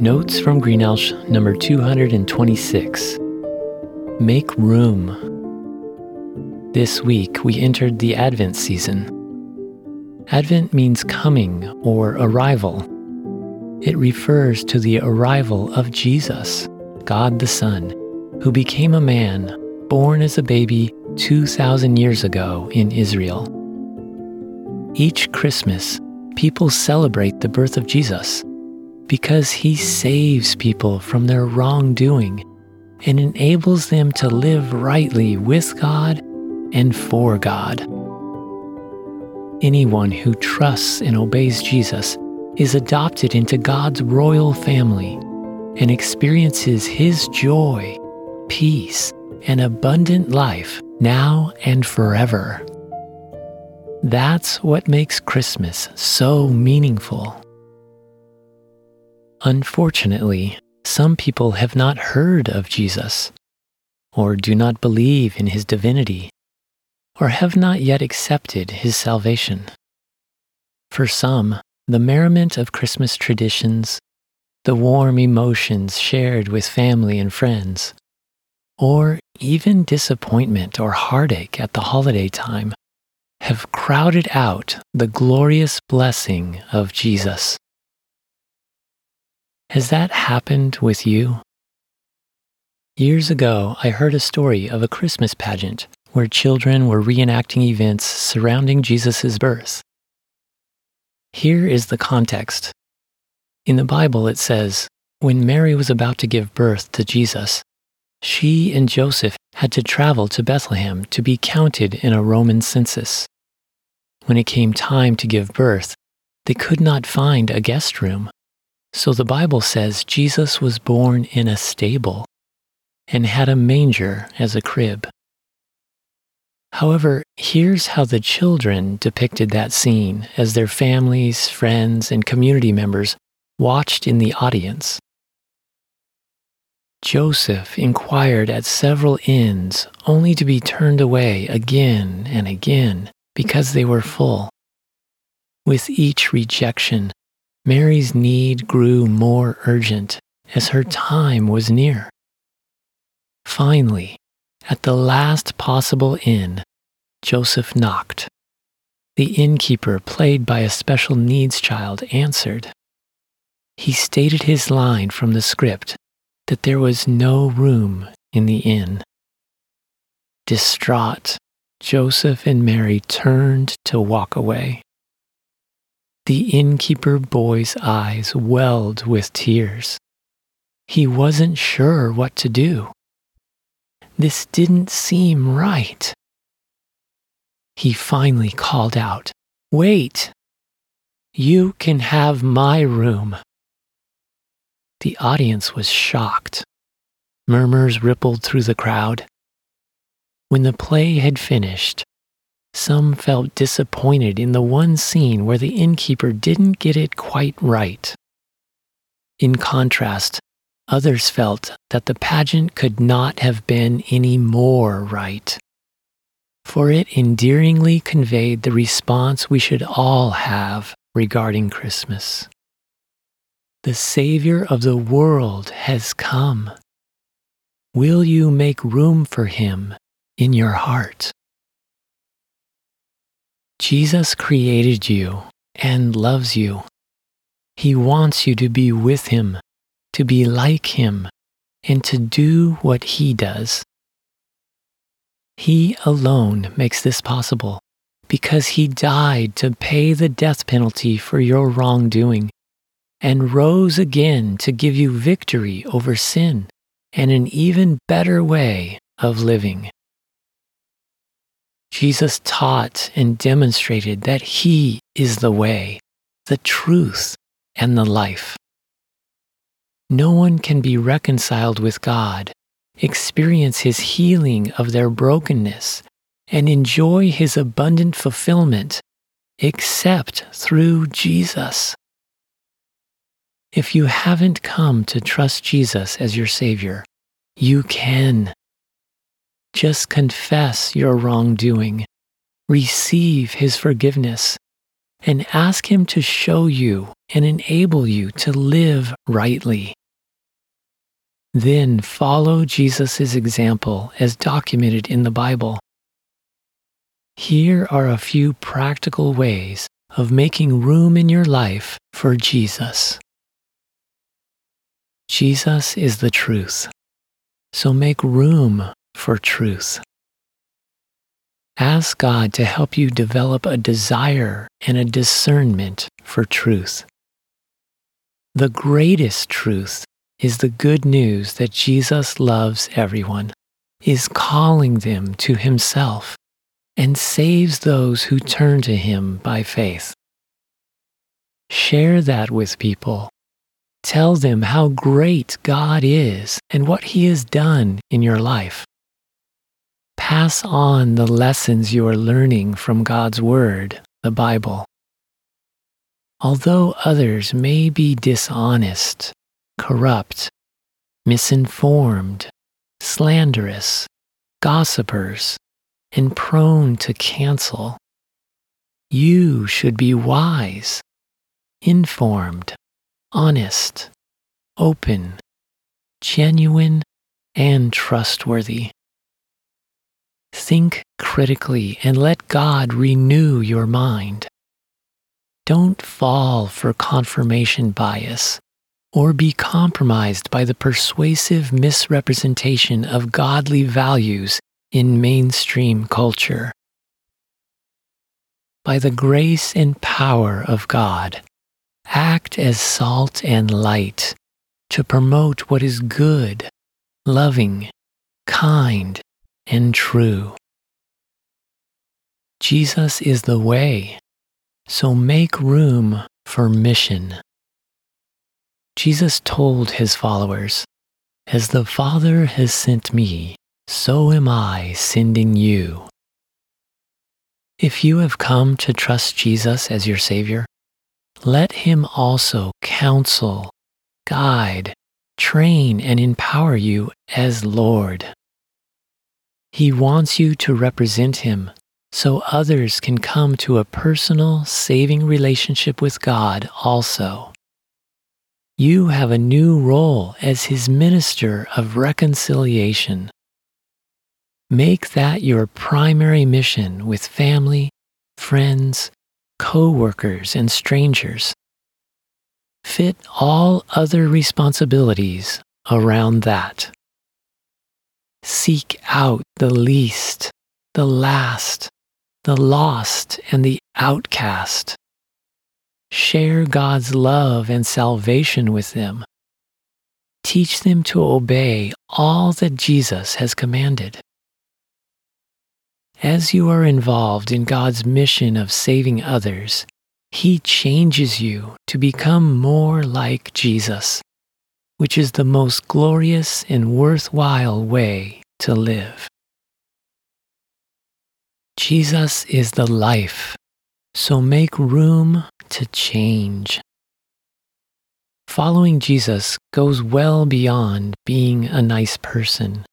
Notes from Greenelsh number 226. Make room. This week we entered the Advent season. Advent means coming or arrival. It refers to the arrival of Jesus, God the Son, who became a man born as a baby 2,000 years ago in Israel. Each Christmas, people celebrate the birth of Jesus because he saves people from their wrongdoing and enables them to live rightly with God and for God. Anyone who trusts and obeys Jesus is adopted into God's royal family and experiences his joy, peace, and abundant life now and forever. That's what makes Christmas so meaningful. Unfortunately, some people have not heard of Jesus, or do not believe in his divinity, or have not yet accepted his salvation. For some, the merriment of Christmas traditions, the warm emotions shared with family and friends, or even disappointment or heartache at the holiday time have crowded out the glorious blessing of Jesus. Has that happened with you? Years ago, I heard a story of a Christmas pageant where children were reenacting events surrounding Jesus' birth. Here is the context. In the Bible, it says, when Mary was about to give birth to Jesus, she and Joseph had to travel to Bethlehem to be counted in a Roman census. When it came time to give birth, they could not find a guest room. So the Bible says Jesus was born in a stable and had a manger as a crib. However, here's how the children depicted that scene as their families, friends, and community members watched in the audience. Joseph inquired at several inns only to be turned away again and again because they were full. With each rejection, Mary's need grew more urgent as her time was near. Finally, at the last possible inn, Joseph knocked. The innkeeper, played by a special needs child, answered. He stated his line from the script that there was no room in the inn. Distraught, Joseph and Mary turned to walk away. The innkeeper boy's eyes welled with tears. He wasn't sure what to do. This didn't seem right. He finally called out, Wait! You can have my room. The audience was shocked. Murmurs rippled through the crowd. When the play had finished, some felt disappointed in the one scene where the innkeeper didn't get it quite right. In contrast, others felt that the pageant could not have been any more right, for it endearingly conveyed the response we should all have regarding Christmas. The Savior of the world has come. Will you make room for him in your heart? Jesus created you and loves you. He wants you to be with Him, to be like Him, and to do what He does. He alone makes this possible because He died to pay the death penalty for your wrongdoing and rose again to give you victory over sin and an even better way of living. Jesus taught and demonstrated that He is the way, the truth, and the life. No one can be reconciled with God, experience His healing of their brokenness, and enjoy His abundant fulfillment except through Jesus. If you haven't come to trust Jesus as your Savior, you can just confess your wrongdoing, receive His forgiveness, and ask Him to show you and enable you to live rightly. Then follow Jesus' example as documented in the Bible. Here are a few practical ways of making room in your life for Jesus. Jesus is the truth, so make room for truth. Ask God to help you develop a desire and a discernment for truth. The greatest truth is the good news that Jesus loves everyone, is calling them to himself, and saves those who turn to him by faith. Share that with people. Tell them how great God is and what he has done in your life. Pass on the lessons you are learning from God's Word, the Bible. Although others may be dishonest, corrupt, misinformed, slanderous, gossipers, and prone to cancel, you should be wise, informed, honest, open, genuine, and trustworthy. Think critically and let God renew your mind. Don't fall for confirmation bias or be compromised by the persuasive misrepresentation of godly values in mainstream culture. By the grace and power of God, act as salt and light to promote what is good, loving, kind, and true. Jesus is the way, so make room for mission. Jesus told his followers, As the Father has sent me, so am I sending you. If you have come to trust Jesus as your Savior, let him also counsel, guide, train, and empower you as Lord. He wants you to represent him so others can come to a personal, saving relationship with God also. You have a new role as his minister of reconciliation. Make that your primary mission with family, friends, co-workers, and strangers. Fit all other responsibilities around that. Seek out the least, the last, the lost, and the outcast. Share God's love and salvation with them. Teach them to obey all that Jesus has commanded. As you are involved in God's mission of saving others, He changes you to become more like Jesus, which is the most glorious and worthwhile way to live. Jesus is the life, so make room to change. Following Jesus goes well beyond being a nice person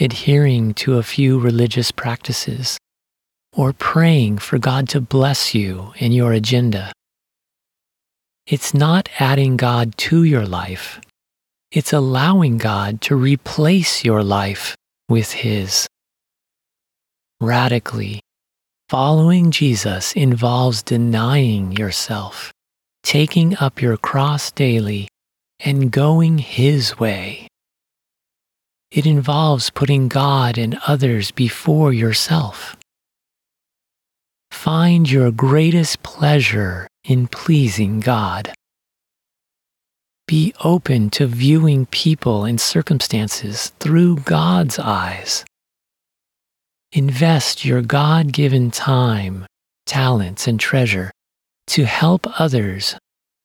adhering to a few religious practices, or praying for God to bless you in your agenda. It's not adding God to your life, it's allowing God to replace your life with His. Radically, following Jesus involves denying yourself, taking up your cross daily, and going His way. It involves putting God and others before yourself. Find your greatest pleasure in pleasing God. Be open to viewing people and circumstances through God's eyes. Invest your God given time, talents, and treasure to help others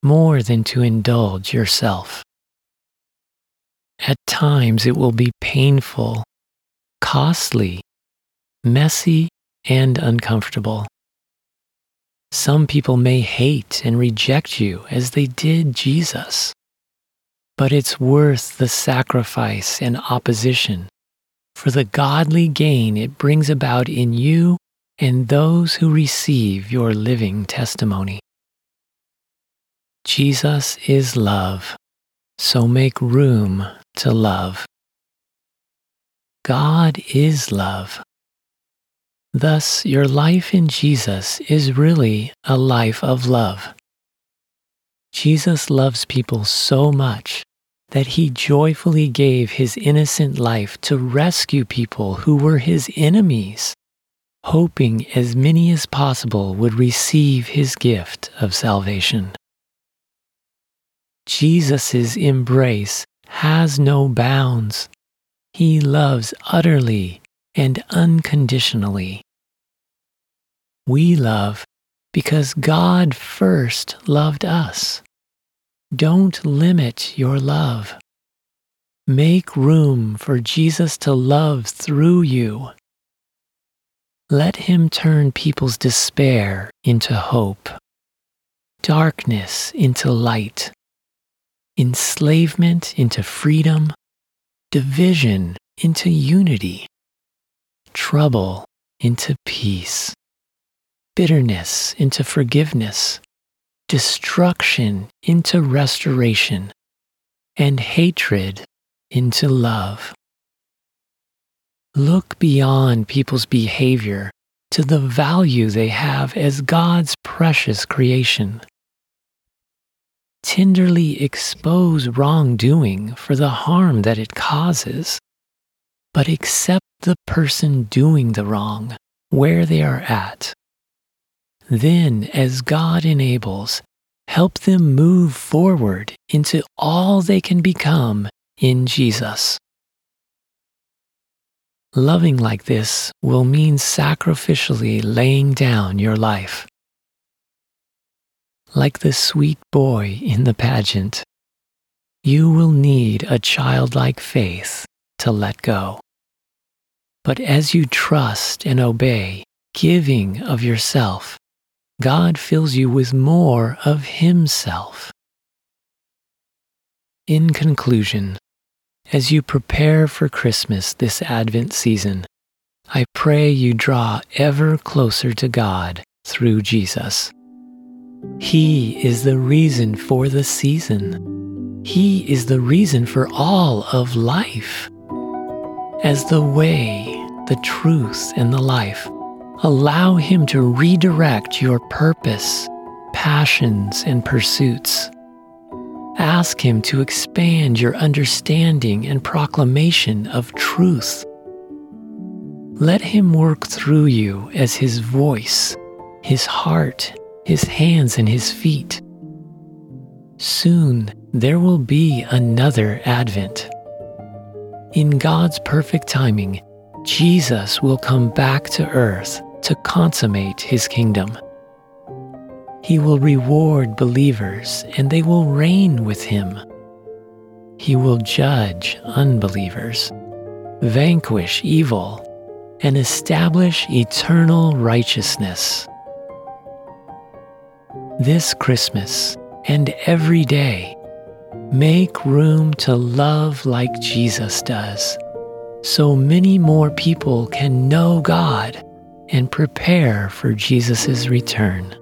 more than to indulge yourself. At times it will be painful, costly, messy, and uncomfortable. Some people may hate and reject you as they did Jesus. But it's worth the sacrifice and opposition for the godly gain it brings about in you and those who receive your living testimony. Jesus is love, so make room to love. God is love. Thus, your life in Jesus is really a life of love. Jesus loves people so much that he joyfully gave his innocent life to rescue people who were his enemies, hoping as many as possible would receive his gift of salvation. Jesus' embrace has no bounds. He loves utterly and unconditionally. We love because God first loved us. Don't limit your love. Make room for Jesus to love through you. Let him turn people's despair into hope, darkness into light, enslavement into freedom, division into unity, trouble into peace bitterness into forgiveness, destruction into restoration, and hatred into love. Look beyond people's behavior to the value they have as God's precious creation. Tenderly expose wrongdoing for the harm that it causes, but accept the person doing the wrong where they are at then, as God enables, help them move forward into all they can become in Jesus. Loving like this will mean sacrificially laying down your life. Like the sweet boy in the pageant, you will need a childlike faith to let go. But as you trust and obey, giving of yourself, God fills you with more of Himself. In conclusion, as you prepare for Christmas this Advent season, I pray you draw ever closer to God through Jesus. He is the reason for the season. He is the reason for all of life. As the way, the truth, and the life, Allow Him to redirect your purpose, passions, and pursuits. Ask Him to expand your understanding and proclamation of truth. Let Him work through you as His voice, His heart, His hands, and His feet. Soon there will be another Advent. In God's perfect timing, Jesus will come back to earth to consummate his kingdom. He will reward believers and they will reign with him. He will judge unbelievers, vanquish evil, and establish eternal righteousness. This Christmas and every day, make room to love like Jesus does, so many more people can know God and prepare for Jesus' return.